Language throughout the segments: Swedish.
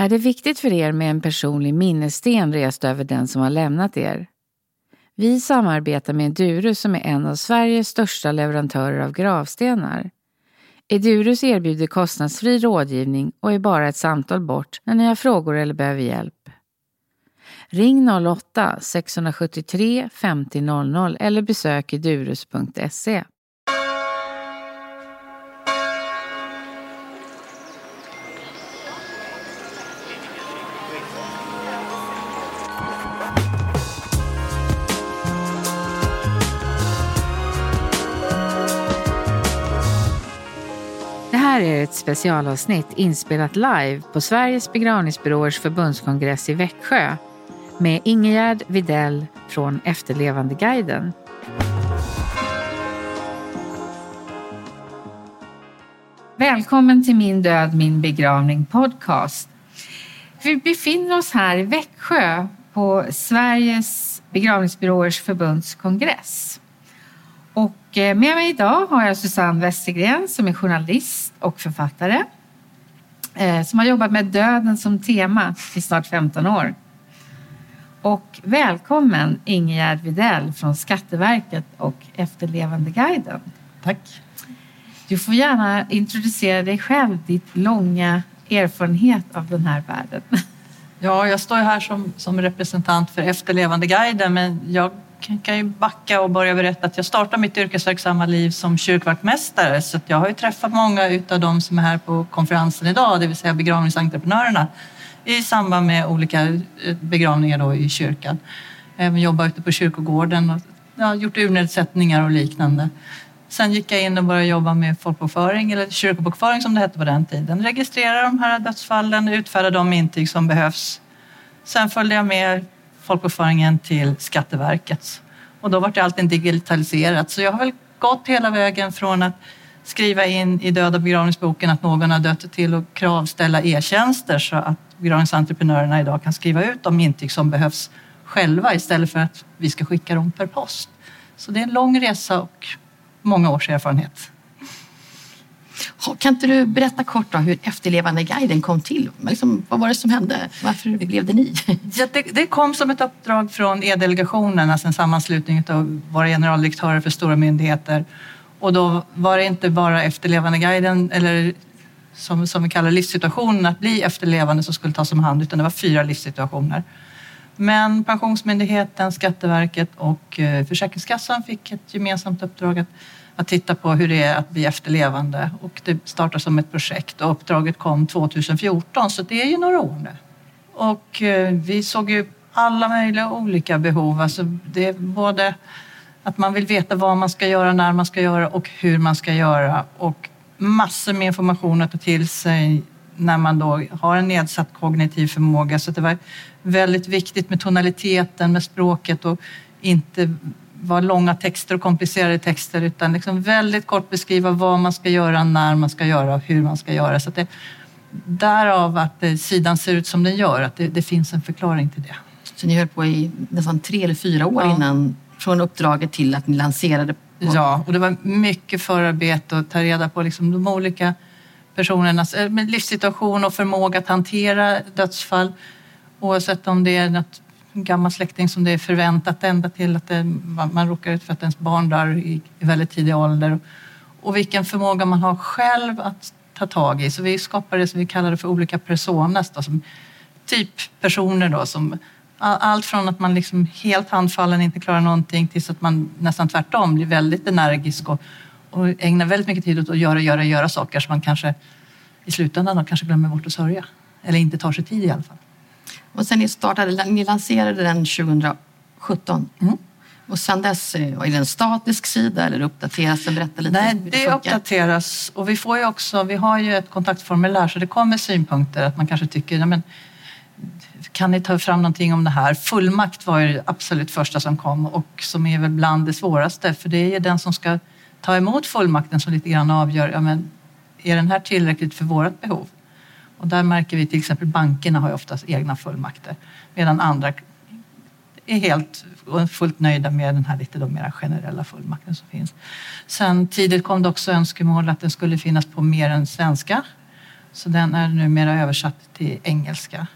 Är det viktigt för er med en personlig minnessten rest över den som har lämnat er? Vi samarbetar med Durus som är en av Sveriges största leverantörer av gravstenar. Edurus erbjuder kostnadsfri rådgivning och är bara ett samtal bort när ni har frågor eller behöver hjälp. Ring 08-673 50 00 eller besök edurus.se. ett specialavsnitt inspelat live på Sveriges begravningsbyråers förbundskongress i Växjö med Ingegärd Videll från Efterlevandeguiden. Välkommen till Min död, min begravning podcast. Vi befinner oss här i Växjö på Sveriges begravningsbyråers förbundskongress. Och eh, med mig idag har jag Susanne Westergren som är journalist och författare eh, som har jobbat med döden som tema i snart 15 år. Och välkommen Ingegärd Videll från Skatteverket och Efterlevandeguiden. Tack. Du får gärna introducera dig själv, ditt långa erfarenhet av den här världen. Ja, jag står här som, som representant för Efterlevandeguiden men jag kan, kan ju backa och börja berätta att jag startade mitt yrkesverksamma liv som kyrkvaktmästare så jag har ju träffat många av de som är här på konferensen idag, det vill säga begravningsentreprenörerna i samband med olika eh, begravningar då i kyrkan. Även jobbat ute på kyrkogården och ja, gjort urnedsättningar och liknande. Sen gick jag in och började jobba med folkbokföring, eller kyrkobokföring som det hette på den tiden. Registrera de här dödsfallen, utfärda de intyg som behövs. Sen följde jag med folkbokföringen till Skatteverket. Och då var det alltid digitaliserat. Så jag har väl gått hela vägen från att skriva in i död och begravningsboken att någon har dött till att kravställa e-tjänster så att begravningsentreprenörerna idag kan skriva ut de intyg som behövs själva istället för att vi ska skicka dem per post. Så det är en lång resa och många års erfarenhet. Kan inte du berätta kort om hur Efterlevandeguiden kom till? Liksom, vad var det som hände? Varför blev det ni? Ja, det, det, kom som ett uppdrag från E-delegationen, alltså en sammanslutning av våra generaldirektörer för stora myndigheter. Och då var det inte bara Efterlevandeguiden, eller som, som vi kallar livssituationen, att bli efterlevande som skulle tas om hand, utan det var fyra livssituationer. Men Pensionsmyndigheten, Skatteverket och eh, Försäkringskassan fick ett gemensamt uppdrag att, att titta på hur det är att bli efterlevande och det startade som ett projekt och uppdraget kom 2014 så det är ju några år nu. Och eh, vi såg ju alla möjliga olika behov, alltså det är både att man vill veta vad man ska göra, när man ska göra och hur man ska göra och massor med information att ta till sig när man då har en nedsatt kognitiv förmåga. Så det var väldigt viktigt med tonaliteten, med språket och inte vara långa texter och komplicerade texter utan liksom väldigt kort beskriva vad man ska göra, när man ska göra och hur man ska göra. Så det, därav att sidan ser ut som den gör, att det, det, finns en förklaring till det. Så ni höll på i nästan tre eller fyra år ja. innan, från uppdraget till att ni lanserade? På... Ja, och det var mycket förarbete att ta reda på liksom de olika personernas eh, livssituation och förmåga att hantera dödsfall. Oavsett om det är något gammal släkting som det är förväntat ända till att det, man råkar ut för att ens barn dör i väldigt tidig ålder. Och vilken förmåga man har själv att ta tag i. Så vi skapar det som vi kallar det för olika personas. Då, som typ personer då som allt från att man liksom helt handfallen inte klarar någonting tills att man nästan tvärtom blir väldigt energisk och, och ägnar väldigt mycket tid åt att göra, göra, göra saker som man kanske i slutändan då kanske glömmer bort att sörja. Eller inte tar sig tid i alla fall. Och sen ni startade, ni lanserade den 2017. Mm. Och sen dess, eh, är det en statisk sida eller uppdateras den? Berätta lite Nej, det, det uppdateras och vi får ju också, vi har ju ett kontaktformulär så det kommer synpunkter att man kanske tycker, ja, men, kan ni ta fram någonting om det här? Fullmakt var ju det absolut första som kom och som är väl bland det svåraste för det är ju den som ska ta emot fullmakten som lite grann avgör, ja, men, är den här tillräckligt för vårt behov? Och där märker vi till exempel bankerna har ju oftast egna fullmakter medan andra är helt fullt nöjda med den här lite då mera generella fullmakten som finns. Sen tidigt kom det också önskemål att den skulle finnas på mer än svenska Så den är numera översatt till engelska.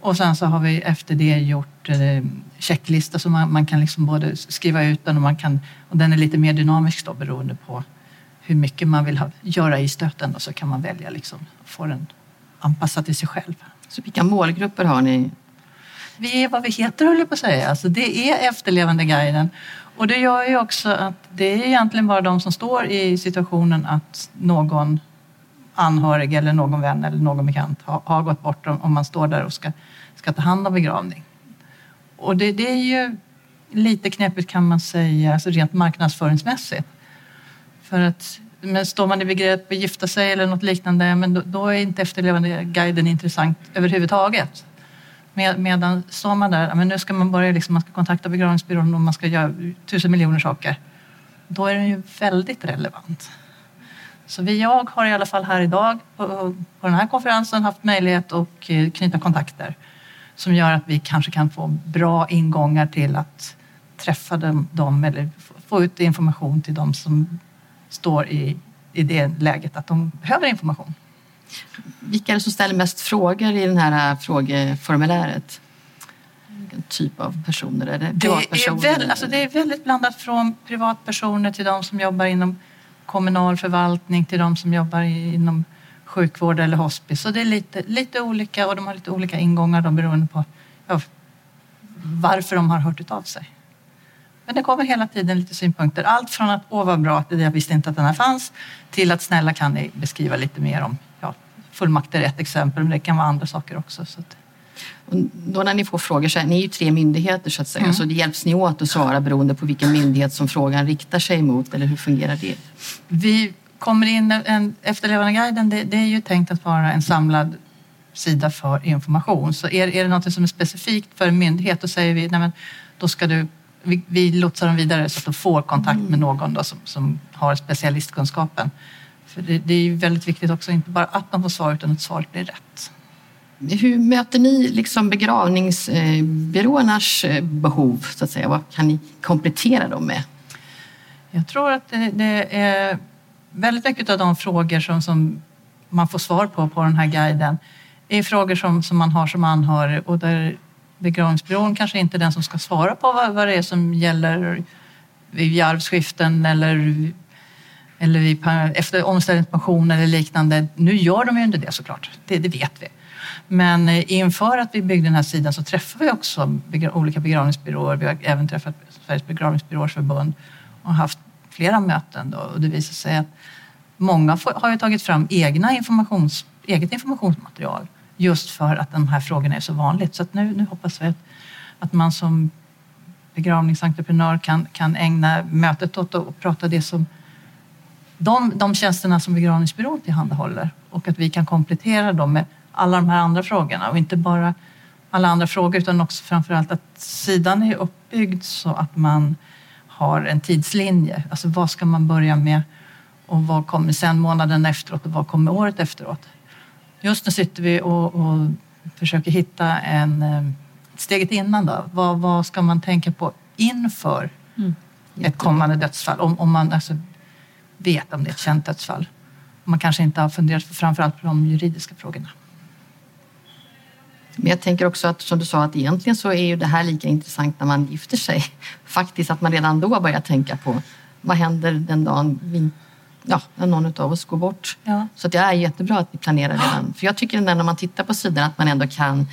Och sen så har vi efter det gjort eh, checklista så man, man, kan liksom både skriva ut den och, man kan, och den är lite mer dynamisk då beroende på hur mycket man vill ha, göra i stöten och så kan man välja liksom, få den anpassad till sig själv. Så vilka målgrupper har ni? Vi är vad vi heter höll jag på att säga. Alltså, det är efterlevandeguiden. Och det gör ju också att det är egentligen bara de som står i situationen att någon anhörig eller någon vän eller någon bekant har, har gått bort om, om, man står där och ska, ska ta hand om begravning. Och det, det är ju lite knepigt kan man säga, alltså rent marknadsföringsmässigt. För att men står man i begrepp att gifta sig eller något liknande, men då, då är inte efterlevandeguiden intressant överhuvudtaget. Med, medan står man där, men nu ska man börja liksom, man ska kontakta begravningsbyrån och man ska göra tusen miljoner saker. Då är den ju väldigt relevant. Så vi, jag har i alla fall här idag på, på den här konferensen haft möjlighet att eh, knyta kontakter som gör att vi kanske kan få bra ingångar till att träffa dem, dem eller få ut information till dem som står i, i det läget att de behöver information. Vilka är det som ställer mest frågor i det här frågeformuläret? Vilken typ av personer? Är det det är, väl, alltså det är väldigt blandat från privatpersoner till de som jobbar inom kommunal förvaltning till de som jobbar inom sjukvård eller hospice. Så det är lite, lite olika och de har lite olika ingångar då, beroende på ja, varför de har hört av sig. Men det kommer hela tiden lite synpunkter. Allt från att åh vad bra, jag visste inte att den här fanns till att snälla kan ni beskriva lite mer om ja, fullmakt är ett exempel men det kan vara andra saker också. Så att... Och då när ni får frågor, så här, ni är ju tre myndigheter så att säga, mm. så det hjälps ni åt att svara beroende på vilken myndighet som frågan riktar sig mot eller hur fungerar det? Vi kommer in, en, efterlevandeguiden det, det är ju tänkt att vara en samlad sida för information. Så är, är det något som är specifikt för en myndighet då säger vi, nej men, då ska du vi, vi lotsar dem vidare så att de får kontakt med mm. någon då som, som har specialistkunskapen. För det, det är väldigt viktigt också, inte bara att de får svar utan att svaret blir rätt. Hur möter ni liksom begravningsbyråernas eh, behov? Så att säga? Vad kan ni komplettera dem med? Jag tror att det, det är väldigt mycket av de frågor som, som man får svar på på den här guiden är frågor som, som man har som anhörig och där begravningsbyrån kanske inte är den som ska svara på vad, vad det är som gäller vid arvsskiften eller, eller vid, efter omställningspension eller liknande. Nu gör de ju inte det såklart, det, det vet vi. Men eh, inför att vi byggde den här sidan så träffade vi också olika begravningsbyråer. Vi har även träffat Sveriges begravningsbyråers förbund och haft flera möten. Då. Och det visar sig att många har ju tagit fram egna informations, eget informationsmaterial just för att de här frågorna är så vanligt. Så nu, nu hoppas vi att, att man som begravningsentreprenör kan, kan ägna mötet åt att prata det som de, de tjänsterna som begravningsbyrån tillhandahåller och att vi kan komplettera dem med alla de här andra frågorna och inte bara alla andra frågor utan också framförallt att sidan är uppbyggd så att man har en tidslinje. Alltså vad ska man börja med och vad kommer sen månaden efteråt och vad kommer året efteråt? Just nu sitter vi och, och försöker hitta en eh, steget innan då. Vad, vad ska man tänka på inför mm. ett kommande dödsfall? Om, om man alltså vet om det är ett känt dödsfall. Man kanske inte har funderat framförallt på de juridiska frågorna. Men jag tänker också att som du sa att egentligen så är ju det här lika intressant när man gifter sig. Faktiskt att man redan då börjar tänka på vad händer den dagen vi ja, när någon av oss går bort. Ja. Så det är jättebra att vi planerar redan. För jag tycker när man tittar på sidan att man ändå kan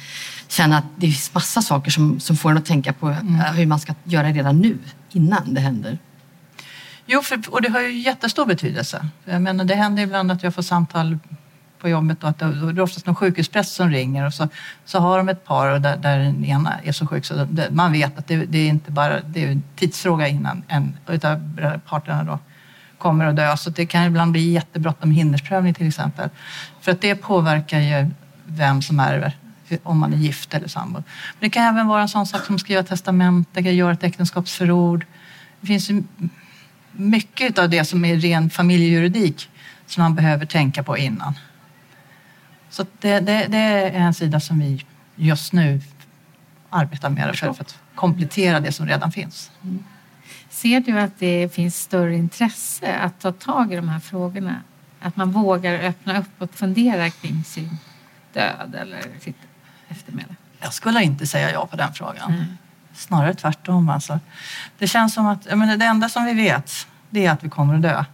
känna att det finns massa saker som, som får en att tänka på mm. hur man ska göra redan nu, innan det händer. Jo, för, och det har ju jättestor betydelse. Jag menar, det händer ibland att jag får samtal på jobbet och att det är oftast någon sjukhuspräst som ringer och så, så har de ett par och där, där den ena är så sjuk så det, man vet att det, det, är inte bara det är en tidsfråga innan en utav parterna då kommer att dö. Så det kan ibland bli jättebråttom hindersprövning till exempel. För att det påverkar ju vem som ärver om man är gift eller sambo. Men det kan även vara en sån sak som att skriva testamente, göra ett äktenskapsförord. Det finns ju mycket av det som är ren familjejuridik som man behöver tänka på innan. Så det, det, det är en sida som vi just nu arbetar med för att komplettera det som redan finns. Mm. Ser du att det finns större intresse att ta tag i de här frågorna? Att man vågar öppna upp och fundera kring sin död eller sitt eftermäle? Jag skulle inte säga ja på den frågan. Mm. Snarare tvärtom. Alltså. Det känns som att menar, det enda som vi vet det är att vi kommer att dö.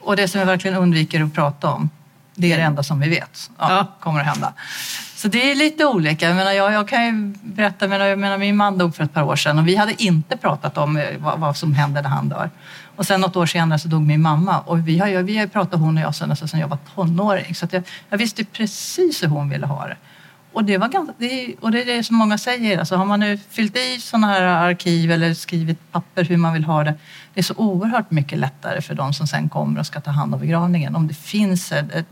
Och det som vi verkligen undviker att prata om det är det enda som vi vet ja, ja. kommer att hända. Så det är lite olika. Jag, menar, jag, jag kan ju berätta, menar, jag menar, min man dog för ett par år sedan och vi hade inte pratat om eh, vad, vad, som händer när han dör. Och sen något år senare så dog min mamma och vi har, vi har pratat hon och jag sedan, sedan jag var tonåring. Så jag, jag visste precis hur hon ville ha det. Och det, var ganska, det, och det är det som många säger, alltså har man nu fyllt i sådana här arkiv eller skrivit papper hur man vill ha det, det är så oerhört mycket lättare för de som sen kommer och ska ta hand om begravningen om det finns ett, ett,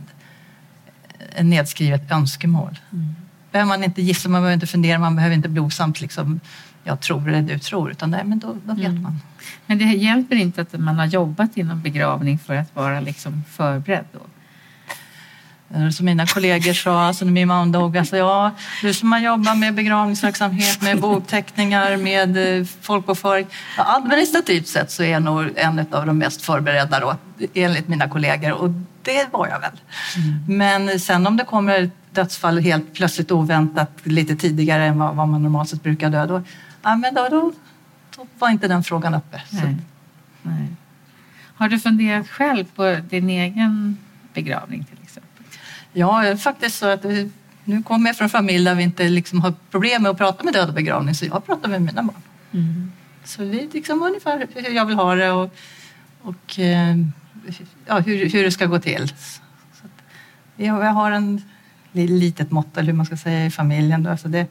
ett nedskrivet önskemål. Mm. behöver man inte gissa, man behöver inte fundera, man behöver inte blogsamt liksom, jag tror eller du tror, utan nej, men då, då vet mm. man. Men det hjälper inte att man har jobbat inom begravning för att vara liksom förberedd då? Eh, som mina kollegor sa, alltså när min dog, alltså, ja, du som har jobbat med begravningsverksamhet, med bokteckningar, med eh, folkbokföring. Ja, administrativt sett så är jag nog en av de mest förberedda då, enligt mina kollegor och det var jag väl. Mm. Men sen om det kommer ett dödsfall helt plötsligt oväntat lite tidigare än vad, vad man normalt sett brukar dö, då, ja, men då, då, då var inte den frågan uppe. Nej. Nej. Har du funderat själv på din egen begravning till Ja, faktiskt så att nu kommer jag från en familj där vi inte liksom har problem med att prata med död och begravning så jag pratar med mina barn. Mm. Så det är liksom ungefär hur jag vill ha det och, och eh, ja, hur, hur det ska gå till. Så jag, jag har en litet mått, eller hur man ska säga, i familjen. Då. Så det,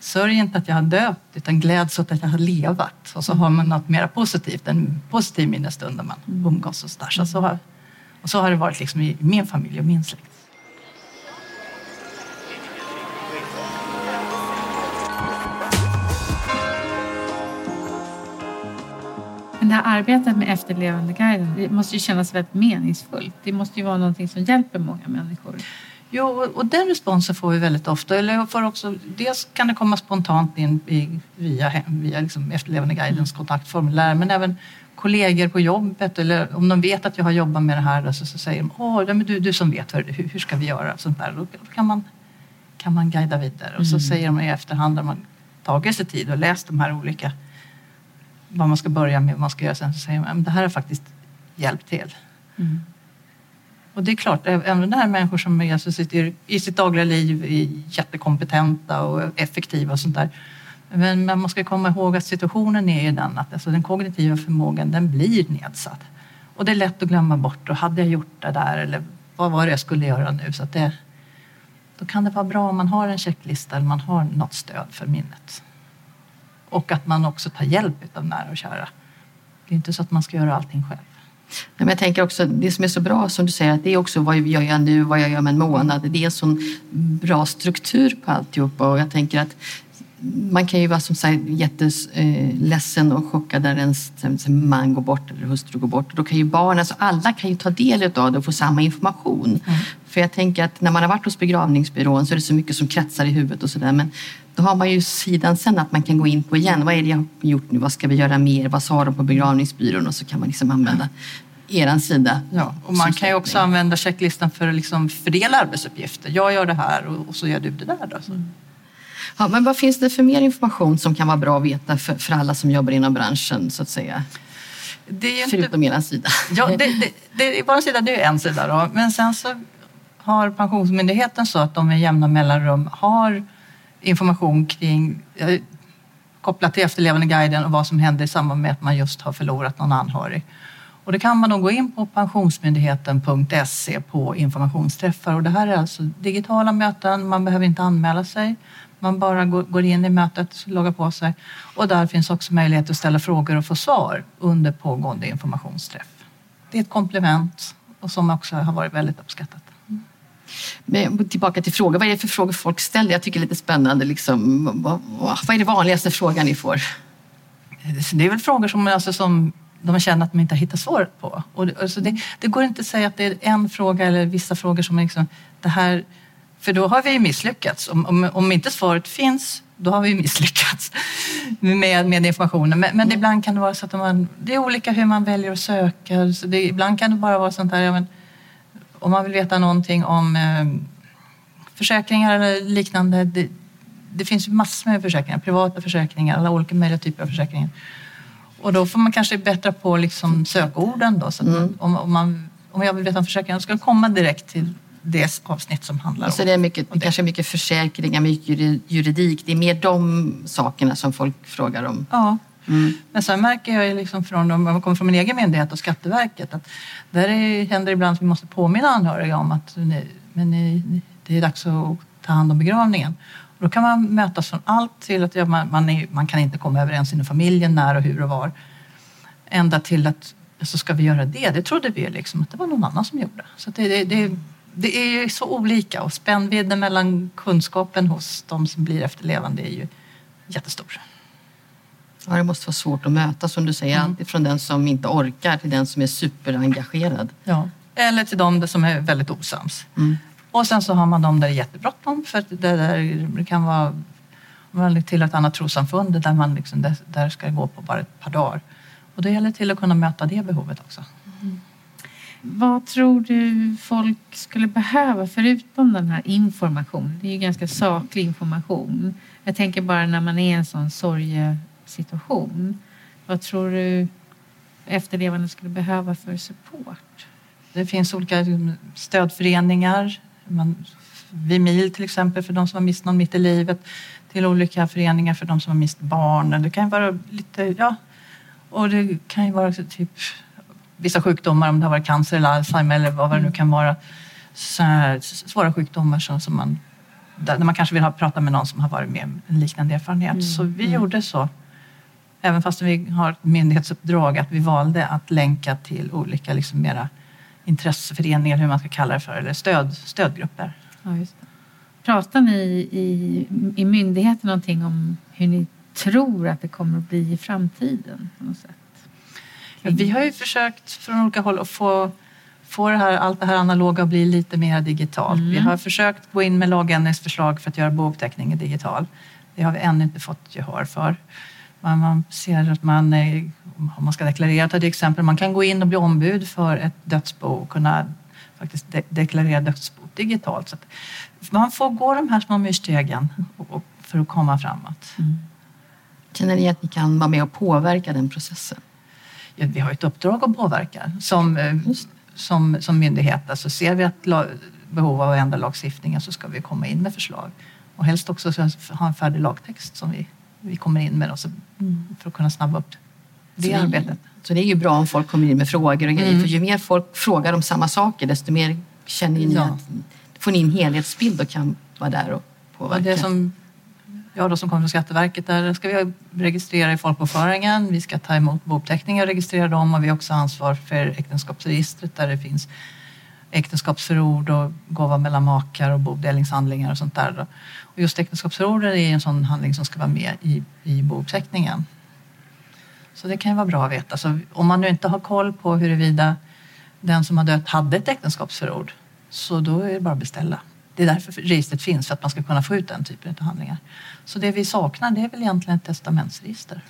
Sörj inte att jag har dött, utan gläds åt att jag har levat. Och så har man något mer positivt, en positiv minnesstund när man mm. umgås och så där. Så, så har, och så har det varit liksom i min familj och min släkt. Det här arbetet med efterlevandeguiden, det måste ju kännas väldigt meningsfullt. Det måste ju vara någonting som hjälper många människor. Jo, och den responsen får vi väldigt ofta. Eller får också, dels kan det komma spontant in via, via liksom efterlevandeguidens kontaktformulär, men även kollegor på jobbet eller om de vet att jag har jobbat med det här så, så säger de Åh, men du, du som vet hur, hur ska vi göra? Sånt där. Då kan man, kan man guida vidare och så mm. säger de i efterhand när man tagit sig tid och läst de här olika vad man ska börja med, vad man ska göra sen så säger man det här har faktiskt hjälpt till. Mm. Och det är klart, även det här människor som är, alltså, sitter i sitt dagliga liv är jättekompetenta och effektiva och sånt där men man ska komma ihåg att situationen är ju den att alltså den kognitiva förmågan den blir nedsatt. Och det är lätt att glömma bort. Och hade jag gjort det där eller vad var det jag skulle göra nu? Så att det, då kan det vara bra om man har en checklista eller man har något stöd för minnet. Och att man också tar hjälp av nära och kära. Det är inte så att man ska göra allting själv. Men jag tänker också, det som är så bra som du säger, att det är också vad jag gör nu, vad jag gör om en månad. Det är en sån bra struktur på alltihopa och jag tänker att man kan ju vara som sagt jätteledsen och chockad när ens man går bort eller hustru går bort. Då kan ju barnen, alltså alla kan ju ta del av det och få samma information. Mm. För jag tänker att när man har varit hos begravningsbyrån så är det så mycket som kretsar i huvudet och sådär. Men då har man ju sidan sen att man kan gå in på igen. Vad är det jag har gjort nu? Vad ska vi göra mer? Vad sa de på begravningsbyrån? Och så kan man liksom använda eran sida. Ja, och man kan ju också använda checklistan för att liksom fördela arbetsuppgifter. Jag gör det här och så gör du det där. Då. Mm. Ja, men vad finns det för mer information som kan vara bra att veta för, för alla som jobbar inom branschen så att säga? Det är Förutom inte... er sida. Ja, det, det, det, vår sida det är en sida då. Men sen så har Pensionsmyndigheten så att de med jämna mellanrum har information kring eh, kopplat till efterlevandeguiden och vad som händer i samband med att man just har förlorat någon anhörig. Och det kan man då gå in på pensionsmyndigheten.se på informationsträffar och det här är alltså digitala möten, man behöver inte anmäla sig. Man bara går in i mötet, loggar på sig och där finns också möjlighet att ställa frågor och få svar under pågående informationsträff. Det är ett komplement och som också har varit väldigt uppskattat. Men tillbaka till frågor. Vad är det för frågor folk ställer? Jag tycker det är lite spännande. Liksom, vad, vad är det vanligaste frågan ni får? Det är väl frågor som, alltså, som de känner att de inte har hittat svaret på. Och, alltså det, det, går inte att säga att det är en fråga eller vissa frågor som är liksom, det här För då har vi misslyckats. Om, om, om inte svaret finns, då har vi misslyckats med, med informationen. Men, men mm. ibland kan det vara så att man, det är olika hur man väljer att söka. Så det, ibland kan det bara vara sånt här, ja, men, om man vill veta någonting om eh, försäkringar eller liknande. Det, det finns ju massor med försäkringar, privata försäkringar, alla olika möjliga typer av försäkringar. Och då får man kanske bättra på liksom sökorden då. Så mm. om, om, man, om jag vill veta om försäkringen ska komma direkt till det avsnitt som handlar om... Så det är mycket, det. kanske mycket försäkringar, mycket juridik. Det är mer de sakerna som folk frågar om? Ja. Mm. Men sen märker jag liksom från, om jag kommer från min egen myndighet och Skatteverket, att där är, händer ibland att vi måste påminna anhöriga om att ni, men ni, det är dags att ta hand om begravningen. Och då kan man mötas från allt till att ja, man, man, är, man, kan inte komma överens inom familjen när och hur och var. Ända till att så ska vi göra det. Det trodde vi liksom att det var någon annan som gjorde. Så det, det, det, det är ju så olika och spännvidden mellan kunskapen hos de som blir efterlevande är ju jättestor. Ja, det måste vara svårt att möta som du säger, mm. alltifrån den som inte orkar till den som är superengagerad. Ja. Eller till de som är väldigt osams. Mm. Och sen så har man de där det är jättebråttom för det, där, det kan vara man till ett annat trossamfund där man liksom, där, ska gå på bara ett par dagar. Och det gäller till att kunna möta det behovet också. Vad tror du folk skulle behöva förutom den här informationen? Det är ju ganska saklig information. Jag tänker bara när man är i en sån sorgesituation. Vad tror du efterlevande skulle behöva för support? Det finns olika liksom, stödföreningar. Man, Vimil till exempel för de som har mist någon mitt i livet. Till olika föreningar för de som har mist barn. Det kan vara lite, ja. Och det kan ju vara typ vissa sjukdomar, om det har varit cancer eller Alzheimer eller vad det nu mm. kan vara. Så svåra sjukdomar som, som man, där man kanske vill ha, prata med någon som har varit med om en liknande erfarenhet. Mm. Så vi mm. gjorde så. Även fast vi har ett myndighetsuppdrag att vi valde att länka till olika liksom mera intresseföreningar, hur man ska kalla det för, eller stöd, stödgrupper. Ja. Pratar ni i, i myndigheten någonting om hur ni tror att det kommer att bli i framtiden? På något sätt? Vi har ju försökt från olika håll att få, få det här, allt det här analoga att bli lite mer digitalt. Mm. Vi har försökt gå in med lagändringsförslag för att göra bouppteckningen digital. Det har vi ännu inte fått gehör för. Man, man ser att man, om man ska deklarera till exempel, man kan gå in och bli ombud för ett dödsbo och kunna faktiskt de deklarera dödsbo digitalt. Så man får gå de här små myrstegen för att komma framåt. Mm. Känner ni att ni kan vara med och påverka den processen? Vi har ett uppdrag att påverka som, eh, som, som myndighet. Alltså ser vi att behov av att ändra lagstiftningen så ska vi komma in med förslag. Och helst också ha en färdig lagtext som vi, vi kommer in med också, för att kunna snabba upp det, det arbetet. Så det är ju bra om folk kommer in med frågor och grejer. Mm. För ju mer folk frågar om samma saker desto mer känner ni ja. att får ni en helhetsbild och kan vara där och påverka. Och det som jag då som kommer från Skatteverket, där ska vi registrera i folkbokföringen. Vi ska ta emot bouppteckningar och registrera dem och vi har också ansvar för äktenskapsregistret där det finns äktenskapsförord och gåva mellan makar och bodelningshandlingar och sånt där. Och just äktenskapsförordet är en sån handling som ska vara med i, i bouppteckningen. Så det kan ju vara bra att veta. Så om man nu inte har koll på huruvida den som har dött hade ett äktenskapsförord så då är det bara att beställa. Det är därför registret finns, för att man ska kunna få ut den typen av handlingar. Så det vi saknar det är väl egentligen ett testamentsregister.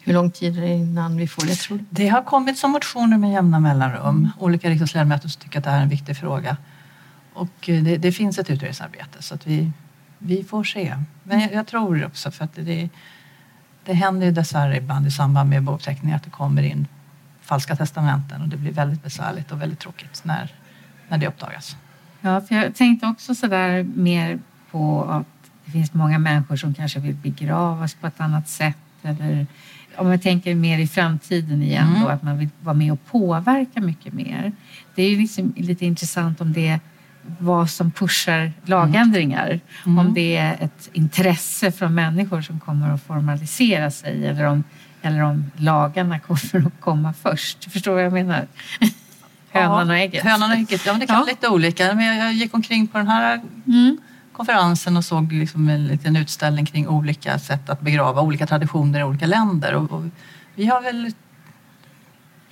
Hur lång tid är det innan vi får det tror du? Det har kommit som motioner med jämna mellanrum. Olika riksdagsledamöter som tycker att det här är en viktig fråga. Och eh, det, det finns ett utredningsarbete så att vi, vi får se. Men jag, jag tror också för att det, det händer ju dessvärre ibland i samband med bouppteckningar att det kommer in falska testamenten och det blir väldigt besvärligt och väldigt tråkigt när, när det uppdagas. Ja, för jag tänkte också sådär mer på att det finns många människor som kanske vill begravas på ett annat sätt eller om jag tänker mer i framtiden igen mm. då, att man vill vara med och påverka mycket mer. Det är ju liksom lite intressant om det är vad som pushar lagändringar. Mm. Om det är ett intresse från människor som kommer att formalisera sig eller om, eller om lagarna kommer att komma först. Förstår du vad jag menar? Hönan och ägget. Hönan och ägget, ja men det kan ja. vara lite olika. Men jag gick omkring på den här mm. konferensen och såg liksom en liten utställning kring olika sätt att begrava, olika traditioner i olika länder. Och, och vi har väl,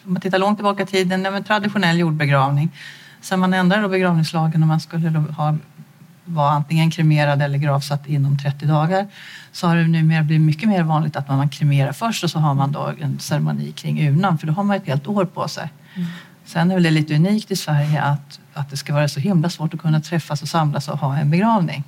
om man tittar långt tillbaka i tiden, en traditionell jordbegravning. Sen man ändrade begravningslagen och man skulle ha vara antingen kremerad eller gravsatt inom 30 dagar så har det numera blivit mycket mer vanligt att man kremerar först och så har man då en ceremoni kring urnan för då har man ett helt år på sig. Mm. Sen är det lite unikt i Sverige att, att det ska vara så himla svårt att kunna träffas och samlas och ha en begravning.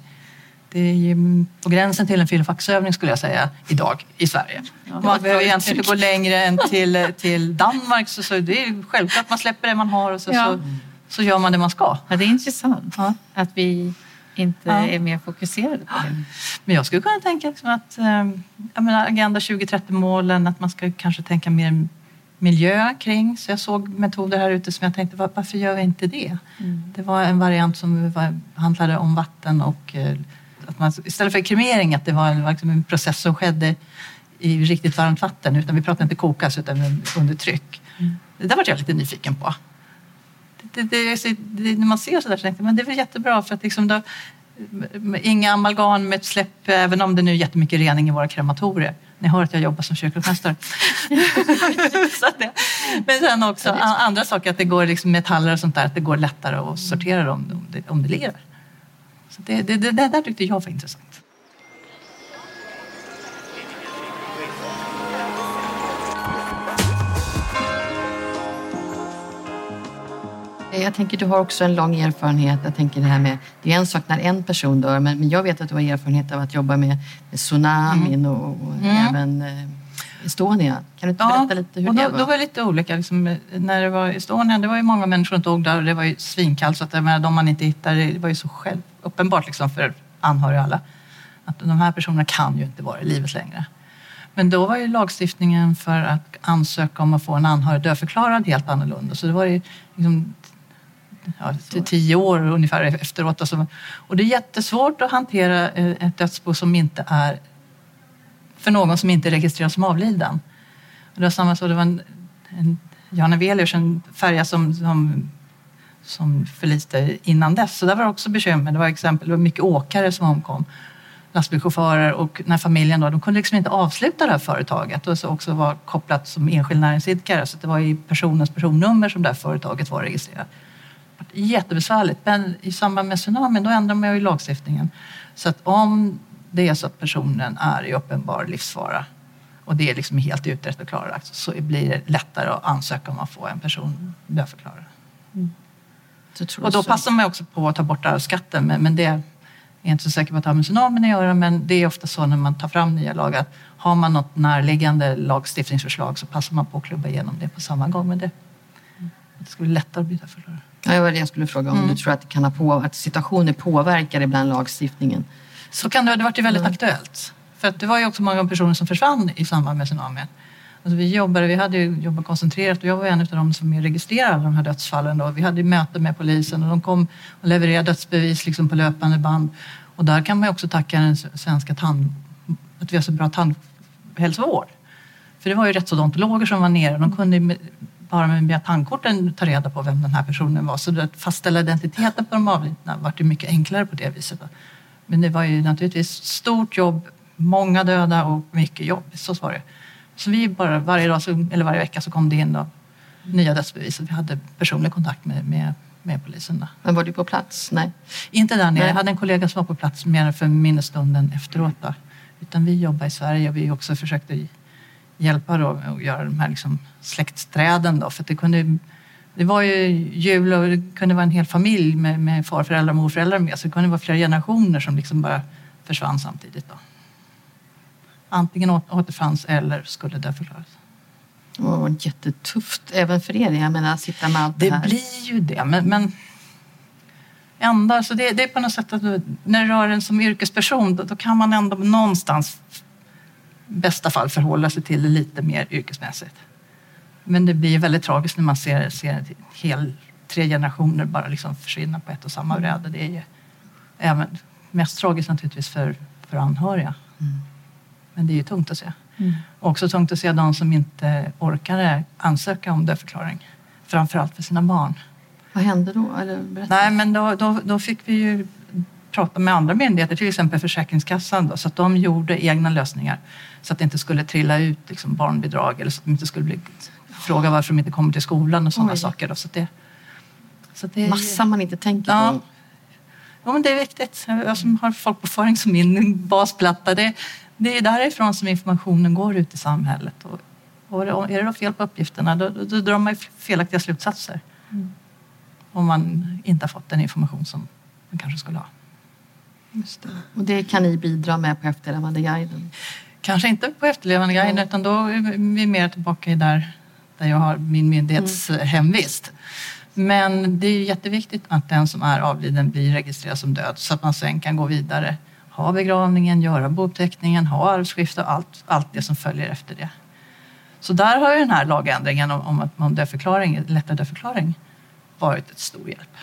Det är ju på gränsen till en filofaxövning skulle jag säga idag i Sverige. Ja, man behöver egentligen inte gå längre än till, till Danmark så, så det är självklart man släpper det man har och så, ja. så, så gör man det man ska. Ja, det är intressant ja. att vi inte är mer fokuserade på det. Men jag skulle kunna tänka liksom att eh, jag menar, Agenda 2030-målen, att man ska kanske tänka mer miljö kring. Så jag såg metoder här ute som jag tänkte, varför gör vi inte det? Mm. Det var en variant som handlade om vatten och eh, att man, istället för kremering, att det var en, liksom en process som skedde i riktigt varmt vatten. Utan vi pratar inte kokas utan under tryck. Mm. Det där var jag lite nyfiken på. Det, det, det, när man ser så där så tänkte jag, men det är väl jättebra för att liksom då, inga amalgam med ett släpp, även om det nu är jättemycket rening i våra krematorier. Ni hör att jag jobbar som kyrkomästare. men sen också andra saker, att det går liksom metaller och sånt där, att det går lättare att sortera dem om det, om det ligger. Så det, det, det, det där tyckte jag var intressant. Jag tänker du har också en lång erfarenhet. Jag tänker det här med, det är en sak när en person dör, men, men jag vet att du har erfarenhet av att jobba med, med tsunamin mm. och, och mm. även eh, Estonia. Kan du inte berätta ja, lite hur och då, det var? Då var det lite olika. Liksom, när det var Estonia, det var ju många människor som dog där och det var ju svinkallt så att menar, de man inte hittade, det var ju så själv, uppenbart liksom för anhöriga alla att de här personerna kan ju inte vara i livet längre. Men då var ju lagstiftningen för att ansöka om att få en anhörig dödförklarad helt annorlunda. Så det var ju liksom, ja, tio år ungefär efteråt. Alltså. Och det är jättesvårt att hantera eh, ett dödsbo som inte är för någon som inte är registrerad som avliden. Och det var samma så, det var en, en Jan Evelius, en färja som, som, som förliste innan dess. Så där var det också bekymmer. Det var exempel, det var mycket åkare som omkom lastbilschaufförer och när familjen då, de kunde liksom inte avsluta det här företaget och så också var kopplat som enskild näringsidkare så det var i personens personnummer som det här företaget var registrerat. Jättebesvärligt men i samband med tsunamin då ändrade man ju lagstiftningen så att om det är så att personen är i uppenbar livsfara och det är liksom helt utrett och klarlagt så blir det lättare att ansöka om att få en person dödförklarad. Mm. Och då passar man också på att ta bort arvsskatten men, men det jag är inte så säker på att det har med tsunamin att göra men det är ofta så när man tar fram nya lagar. Har man något närliggande lagstiftningsförslag så passar man på att klubba igenom det på samma gång. Men det, det skulle bli lättare att byta förlorare. Ja, det var det jag skulle fråga om mm. du tror att, det kan ha på, att situationer påverkar ibland lagstiftningen? Så kan det, det varit väldigt mm. aktuellt. För att det var ju också många personer som försvann i samband med tsunamin. Alltså vi, jobbade, vi hade jobbat koncentrerat och jag var en av de som registrerade alla de här dödsfallen. Då. Vi hade möten med polisen och de kom och levererade dödsbevis liksom på löpande band. Och där kan man också tacka den svenska tand, att vi har så bra tandhälsovård. För det var ju rättsodontologer som var nere. De kunde bara med tandkorten ta reda på vem den här personen var. Så att fastställa identiteten på de avlidna var det mycket enklare på det viset. Men det var ju naturligtvis stort jobb, många döda och mycket jobb. Så var det. Så vi bara varje dag, eller varje vecka så kom det in då, nya dödsbevis. Vi hade personlig kontakt med, med, med polisen. Då. Men var du på plats? Nej. Inte där nere. Jag hade en kollega som var på plats mer för minnesstunden efteråt. Då. Utan vi jobbar i Sverige och vi också försökte hjälpa då att göra de här liksom släktträden. Då, för det, kunde, det var ju jul och det kunde vara en hel familj med, med farföräldrar och morföräldrar med. Så det kunde vara flera generationer som liksom bara försvann samtidigt. Då antingen återfanns eller skulle. Det var jättetufft även för er. Jag menar, sitta med allt det, det här. blir ju det, men, men ändå, alltså det, det är på något sätt att du, när du rör en som yrkesperson då, då, kan man ändå någonstans bästa fall förhålla sig till det lite mer yrkesmässigt. Men det blir väldigt tragiskt när man ser, ser hel, tre generationer bara liksom försvinna på ett och samma bräde. Det är ju även, mest tragiskt naturligtvis för, för anhöriga. Mm. Men det är ju tungt att se. Mm. Också tungt att se de som inte orkade ansöka om dödförklaring. Framförallt för sina barn. Vad hände då? Nej, men då, då, då fick vi ju prata med andra myndigheter, till exempel Försäkringskassan, då, så att de gjorde egna lösningar. Så att det inte skulle trilla ut liksom, barnbidrag eller så att de inte skulle bli fråga varför de inte kommer till skolan och sådana saker. Då, så det, så det, Massa man inte tänker ja, på. Ja, men det är viktigt. Jag som har folkbokföring som min basplatta, det, det är därifrån som informationen går ut i samhället. Och, och är det då fel på uppgifterna, då, då, då drar man felaktiga slutsatser. Mm. Om man inte har fått den information som man kanske skulle ha. Just det. Och det kan ni bidra med på Efterlevandeguiden? Kanske inte på Efterlevandeguiden, mm. utan då är vi mer tillbaka i där, där jag har min myndighets mm. hemvist. Men det är jätteviktigt att den som är avliden blir registrerad som död så att man sen kan gå vidare. Ha begravningen, göra bouppteckningen, ha arvsskifte och allt, allt det som följer efter det. Så där har ju den här lagändringen om, om dödförklaring, lättare dödförklaring varit ett stor hjälp.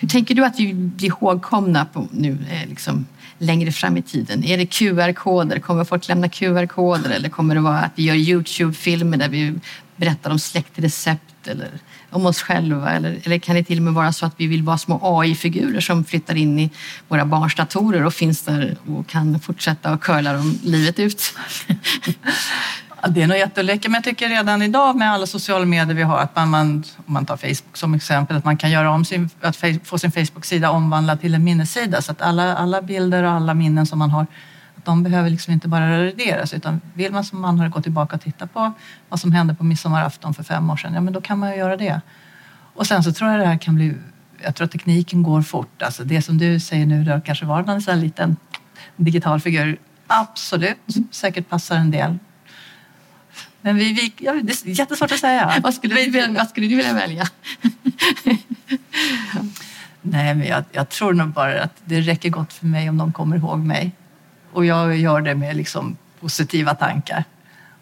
Hur tänker du att vi blir ihågkomna på nu eh, liksom, längre fram i tiden? Är det QR-koder? Kommer folk lämna QR-koder eller kommer det vara att vi gör Youtube-filmer där vi berättar om släktrecept eller om oss själva? Eller, eller kan det till och med vara så att vi vill vara små AI-figurer som flyttar in i våra barns datorer och finns där och kan fortsätta och curla dem livet ut? Det är nog jätteläckert, men jag tycker redan idag med alla sociala medier vi har, att man, man, om man tar Facebook som exempel, att man kan göra om sin, att få sin Facebook-sida omvandlad till en minnessida så att alla, alla bilder och alla minnen som man har, att de behöver liksom inte bara raderas utan vill man som anhörig gå tillbaka och titta på vad som hände på midsommarafton för fem år sedan, ja men då kan man ju göra det. Och sen så tror jag det här kan bli, jag tror att tekniken går fort, alltså det som du säger nu, det har kanske varit en sån liten digital figur, absolut, säkert passar en del men vi, vi, ja, det är jättesvårt att säga. vad, skulle du, vad skulle du vilja välja? Nej, men jag, jag, tror nog bara att det räcker gott för mig om de kommer ihåg mig. Och jag gör det med liksom positiva tankar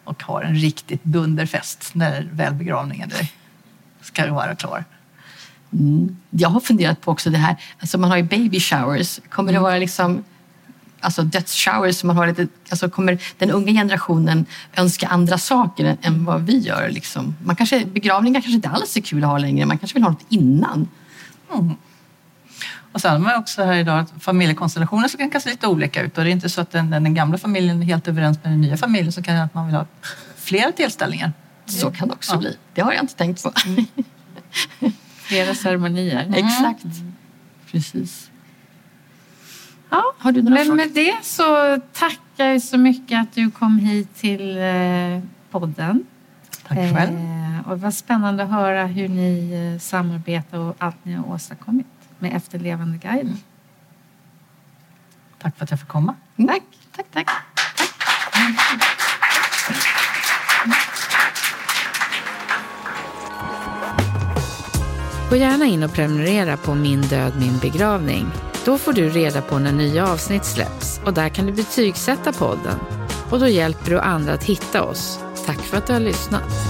och har en riktigt dunderfest när väl begravningen ska vara klar. Mm. Jag har funderat på också det här, alltså man har ju baby showers. Kommer det mm. vara liksom alltså dödsshowers som man har lite, alltså kommer den unga generationen önska andra saker än, vad vi gör? Liksom. Man kanske, begravningar kanske inte alls är kul att ha längre, man kanske vill ha något innan. Mm. Och sen har man också här idag att familjekonstellationer kan se lite olika ut och det är inte så att den, den gamla familjen är helt överens med den nya familjen så kan det att man vill ha fler tillställningar. Så kan det också ja. bli. Det har jag inte tänkt på. Mm. Flera ceremonier. Mm. Exakt. Precis. Ja, har du några men frågor? med det så tackar jag så mycket att du kom hit till eh, podden. Tack själv. Eh, och det var spännande att höra hur ni eh, samarbetar och allt ni har åstadkommit med Efterlevandeguiden. Mm. Tack för att jag fick komma. Tack, tack, tack. tack. Gå gärna in och prenumerera på Min död, min begravning då får du reda på när nya avsnitt släpps och där kan du betygsätta podden. Och då hjälper du andra att hitta oss. Tack för att du har lyssnat.